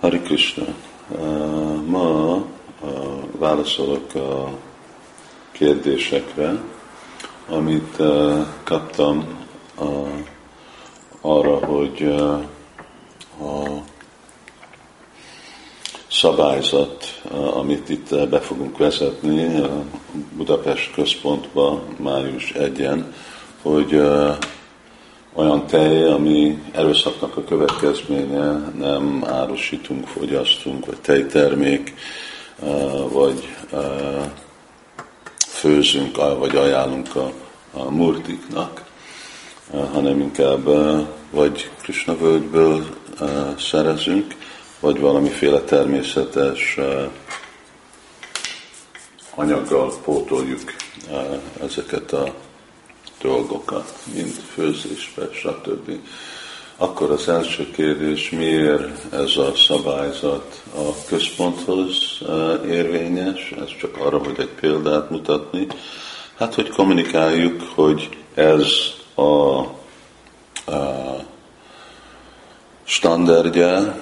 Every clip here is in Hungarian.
Hari Krishna. Ma válaszolok a kérdésekre, amit kaptam arra, hogy a szabályzat, amit itt be fogunk vezetni Budapest központba május 1-en, hogy olyan tej, ami erőszaknak a következménye, nem árusítunk, fogyasztunk, vagy tejtermék, vagy főzünk, vagy ajánlunk a, a murtiknak, hanem inkább vagy Krishna völgyből szerezünk, vagy valamiféle természetes anyaggal pótoljuk ezeket a dolgokat, mint főzésbe, stb. Akkor az első kérdés, miért ez a szabályzat a központhoz érvényes? Ez csak arra, hogy egy példát mutatni. Hát, hogy kommunikáljuk, hogy ez a, a standardja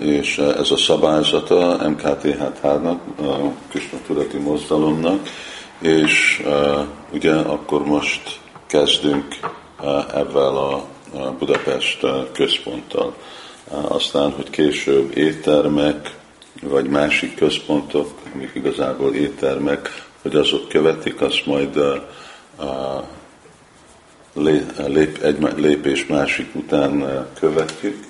és ez a szabályzata MKTH-nak, a Krishna Tudati Mozdalomnak, és ugye akkor most kezdünk ebben a Budapest központtal. Aztán, hogy később éttermek, vagy másik központok, amik igazából éttermek, hogy azok követik, azt majd lépés másik után követjük,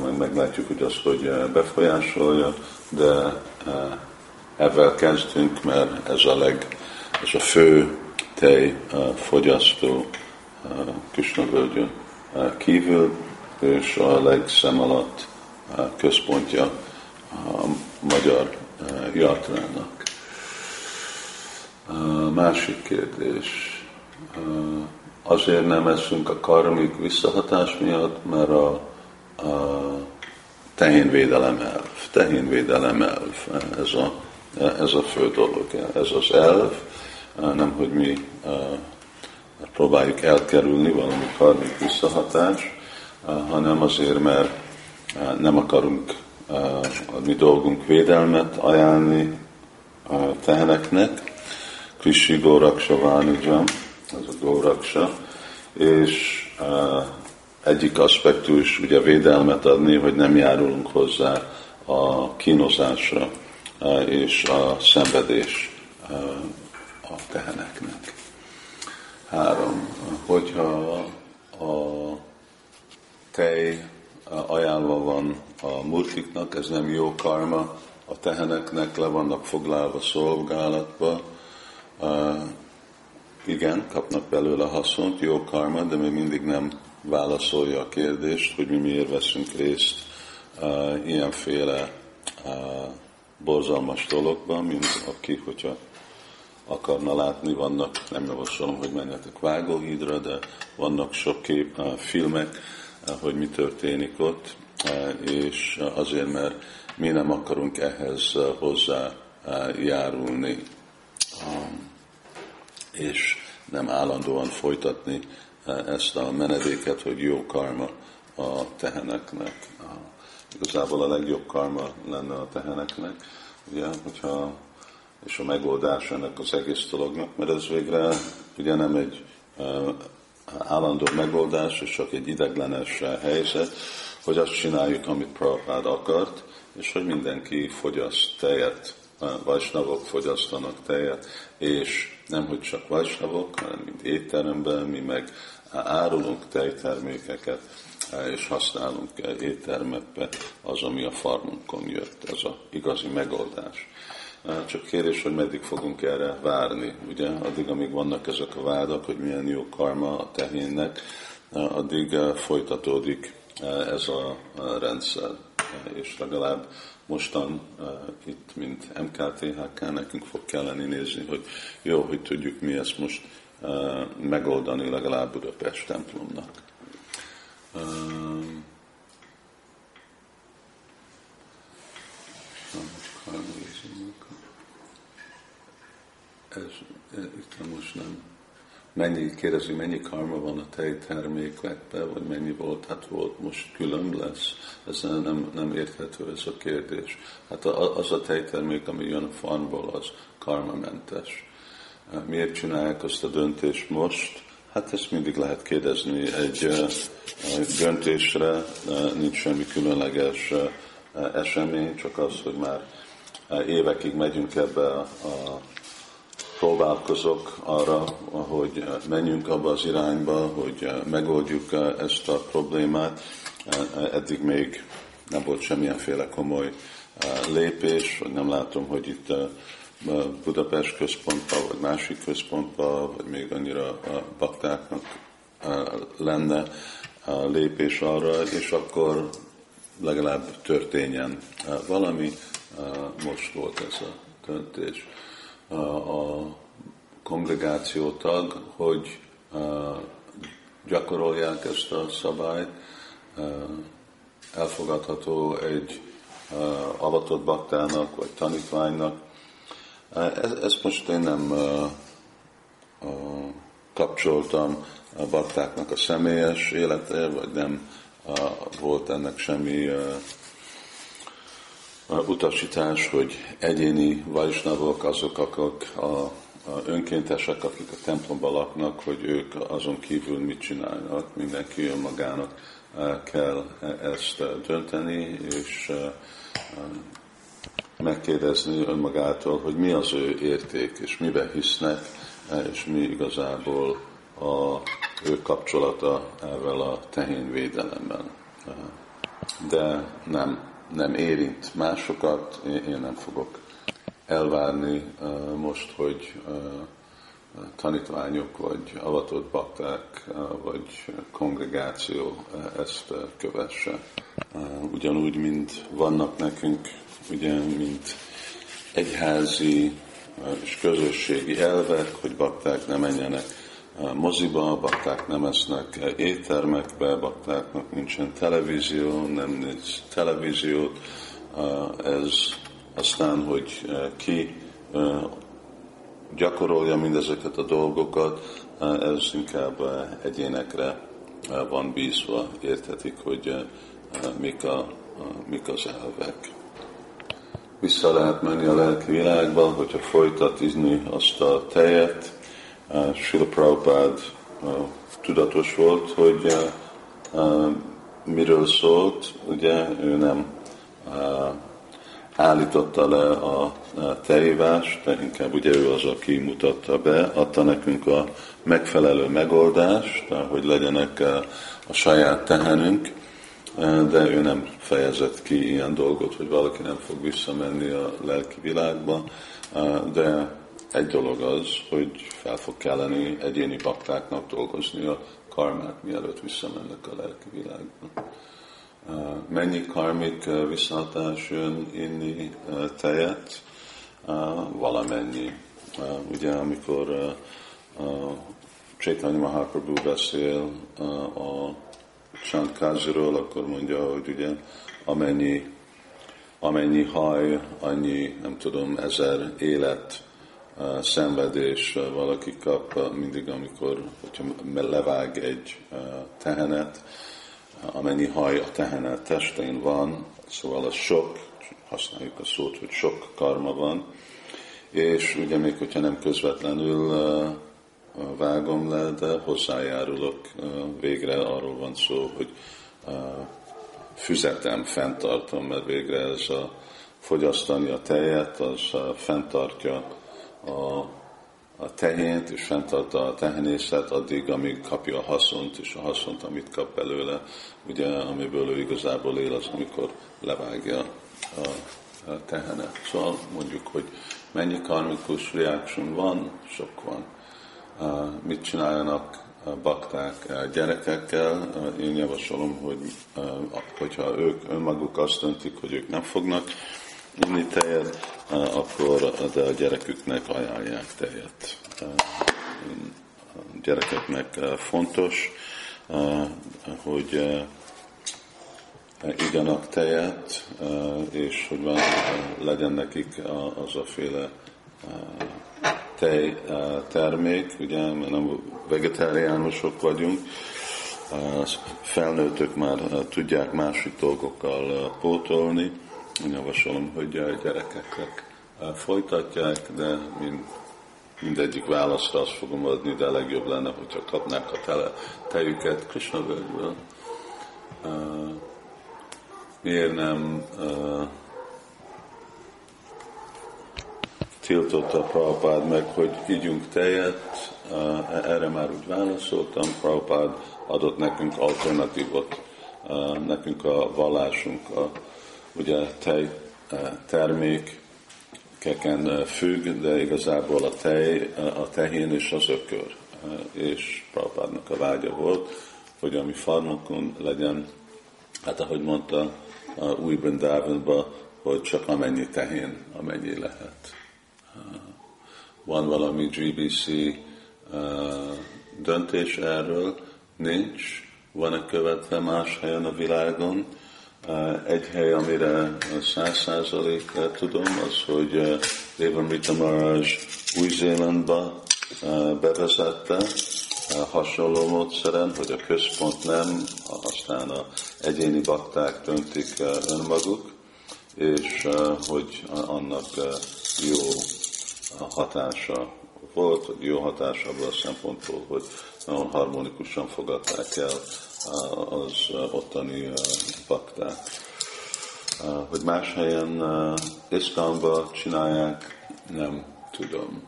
majd meglátjuk, hogy az hogy befolyásolja, de ezzel kezdünk, mert ez a leg, ez a fő tej fogyasztó Krishna völgyön kívül, és a legszem alatt központja a magyar jatrának. Másik kérdés. Azért nem eszünk a karmik visszahatás miatt, mert a, a tehénvédelem elv. Tehénvédelem elv, ez a, ez a fő dolog, ez az elv, nem hogy mi próbáljuk elkerülni valami karmik visszahatás, hanem azért, mert nem akarunk a mi dolgunk védelmet ajánlni teheneknek. Krishi Góraksa Vánujam, ez a Góraksa, és egyik aspektus ugye védelmet adni, hogy nem járulunk hozzá a kínozásra és a szenvedés a teheneknek. Három, hogyha a tej ajánlva van a multiknak, ez nem jó karma, a teheneknek le vannak foglalva szolgálatba, igen, kapnak belőle haszont, jó karma, de még mindig nem válaszolja a kérdést, hogy mi miért veszünk részt ilyenféle uh, borzalmas dologban, mint aki, hogyha akarna látni, vannak, nem javasolom, hogy menjetek vágóhídra, de vannak sok kép, uh, filmek, uh, hogy mi történik ott, uh, és azért, mert mi nem akarunk ehhez uh, hozzá uh, járulni, um, és nem állandóan folytatni ezt a menedéket, hogy jó karma a teheneknek. Uh, igazából a legjobb karma lenne a teheneknek, ugye, hogyha és a megoldás ennek az egész dolognak, mert ez végre ugye nem egy állandó megoldás, és csak egy ideglenes helyzet, hogy azt csináljuk, amit Prabhupád akart, és hogy mindenki fogyaszt tejet, vajsnavok fogyasztanak tejet, és nem, hogy csak vajsnavok, hanem mint étteremben, mi meg árulunk tejtermékeket, és használunk éttermekbe az, ami a farmunkon jött, ez az igazi megoldás. Csak kérdés, hogy meddig fogunk erre várni. Ugye, addig, amíg vannak ezek a vádak, hogy milyen jó karma a tehénnek, addig folytatódik ez a rendszer. És legalább mostan itt, mint MKTHK, nekünk fog kelleni nézni, hogy jó, hogy tudjuk mi ezt most megoldani legalább Budapest templomnak. Ez itt most nem mennyi, kérdezi, mennyi karma van a tejtermékekben, vagy mennyi volt, hát volt, most külön lesz. Ez nem, nem érthető ez a kérdés. Hát az a tejtermék, ami jön a farmból, az karmamentes. Miért csinálják azt a döntést most? Hát ezt mindig lehet kérdezni. Egy döntésre nincs semmi különleges esemény, csak az, hogy már évekig megyünk ebbe a próbálkozok arra, hogy menjünk abba az irányba, hogy megoldjuk ezt a problémát. Eddig még nem volt semmilyenféle komoly lépés, vagy nem látom, hogy itt Budapest központban, vagy másik központban, vagy még annyira a baktáknak lenne lépés arra, és akkor legalább történjen valami. Most volt ez a döntés a kongregáció tag, hogy gyakorolják ezt a szabályt, elfogadható egy avatott baktának vagy tanítványnak. Ezt most én nem kapcsoltam a baktáknak a személyes élete, vagy nem volt ennek semmi utasítás, hogy egyéni vajsnavok, azok, akik a, önkéntesek, akik a templomban laknak, hogy ők azon kívül mit csinálnak, mindenki önmagának e, kell ezt dönteni, és e, megkérdezni önmagától, hogy mi az ő érték, és mibe hisznek, e, és mi igazából a ő kapcsolata ezzel a tehénvédelemmel. De nem nem érint másokat, én nem fogok elvárni most, hogy tanítványok, vagy avatott bakták, vagy kongregáció ezt kövesse. Ugyanúgy, mint vannak nekünk, ugye, mint egyházi és közösségi elvek, hogy bakták ne menjenek moziba, bakták nem esznek éttermekbe, baktáknak nincsen televízió, nem nincs televíziót. Ez aztán, hogy ki gyakorolja mindezeket a dolgokat, ez inkább egyénekre van bízva, érthetik, hogy mik, a, mik az elvek. Vissza lehet menni a lelki világba, hogyha folytatni azt a tejet, Srila Prabhupád tudatos volt, hogy miről szólt, ugye ő nem állította le a tejívást, de inkább ugye ő az, aki mutatta be, adta nekünk a megfelelő megoldást, hogy legyenek a saját tehenünk, de ő nem fejezett ki ilyen dolgot, hogy valaki nem fog visszamenni a lelki világba, de egy dolog az, hogy fel fog kelleni egyéni baktáknak dolgozni a karmát, mielőtt visszamennek a lelki világba. Mennyi karmik visszatás jön inni tejet? Valamennyi. Ugye, amikor Csétanya Mahaprabhu beszél a Csantkáziról, akkor mondja, hogy ugye amennyi, amennyi haj, annyi, nem tudom, ezer élet szenvedés valaki kap mindig, amikor hogyha levág egy tehenet, amennyi haj a tehenet testén van, szóval az sok, használjuk a szót, hogy sok karma van, és ugye még hogyha nem közvetlenül vágom le, de hozzájárulok végre, arról van szó, hogy füzetem, fenntartom, mert végre ez a fogyasztani a tejet, az fenntartja a, a tehént, és fenntartta a tehenészet addig, amíg kapja a haszont, és a haszont, amit kap belőle, ugye, amiből ő igazából él, az, amikor levágja a, a tehenet. Szóval mondjuk, hogy mennyi karmikus reaction van, sok van. Mit csináljanak bakták gyerekekkel? Én javasolom, hogy hogyha ők önmaguk azt döntik, hogy ők nem fognak inni tejet, akkor de a gyereküknek ajánlják tejet. A gyerekeknek fontos, hogy igyanak tejet, és hogy van, legyen nekik az a féle tej ugye, mert nem vegetáriánusok vagyunk, felnőttök már tudják másik dolgokkal pótolni. Én javasolom, hogy a gyerekeknek folytatják, de mind, mindegyik válaszra azt fogom adni, de legjobb lenne, hogyha kapnák a tele, tejüket Krishna völgyből. Miért nem tiltotta Prabhupád meg, hogy ígyunk tejet, erre már úgy válaszoltam, Prabhupád adott nekünk alternatívot, nekünk a vallásunk, a, ugye tej termékeken függ, de igazából a tej, a tehén és az ökör. És Prabhupádnak a vágya volt, hogy ami farmokon legyen, hát ahogy mondta, új Brindavanban, hogy csak amennyi tehén, amennyi lehet. Van valami GBC döntés erről, nincs, van-e követve más helyen a világon. Egy hely, amire száz százalék tudom, az, hogy Devan Rita Maharaj Új-Zélandba bevezette. Hasonló módszeren, hogy a központ nem, aztán a egyéni bakták döntik önmaguk, és hogy annak jó hatása volt, hogy jó hatása abban a szempontból, hogy nagyon harmonikusan fogadták el az ottani bakták. Hogy más helyen Isztánba csinálják, nem tudom.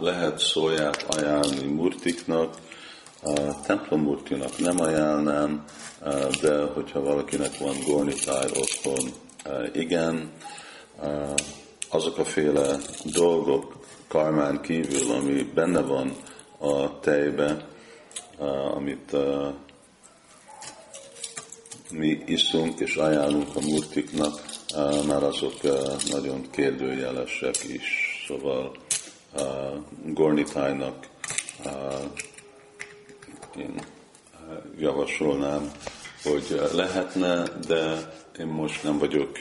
Lehet szóját ajánlni murtiknak, templomurtinak nem ajánlnám, de hogyha valakinek van gornitáj otthon, igen, azok a féle dolgok karmán kívül, ami benne van a tejbe, amit mi iszunk és ajánlunk a murtiknak, már azok nagyon kérdőjelesek is. Szóval Gornitájnak én javasolnám, hogy lehetne, de én most nem vagyok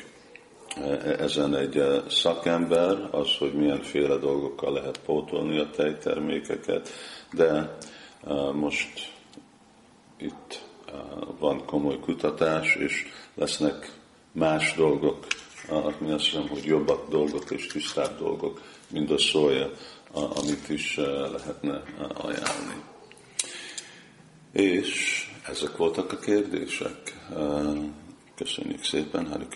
ezen egy szakember, az, hogy milyenféle dolgokkal lehet pótolni a tejtermékeket, de most itt van komoly kutatás, és lesznek más dolgok, ami azt hiszem, hogy jobbak dolgok és tisztább dolgok, mint a szója, amit is lehetne ajánlani. És ezek voltak a kérdések. Köszönjük szépen, Hari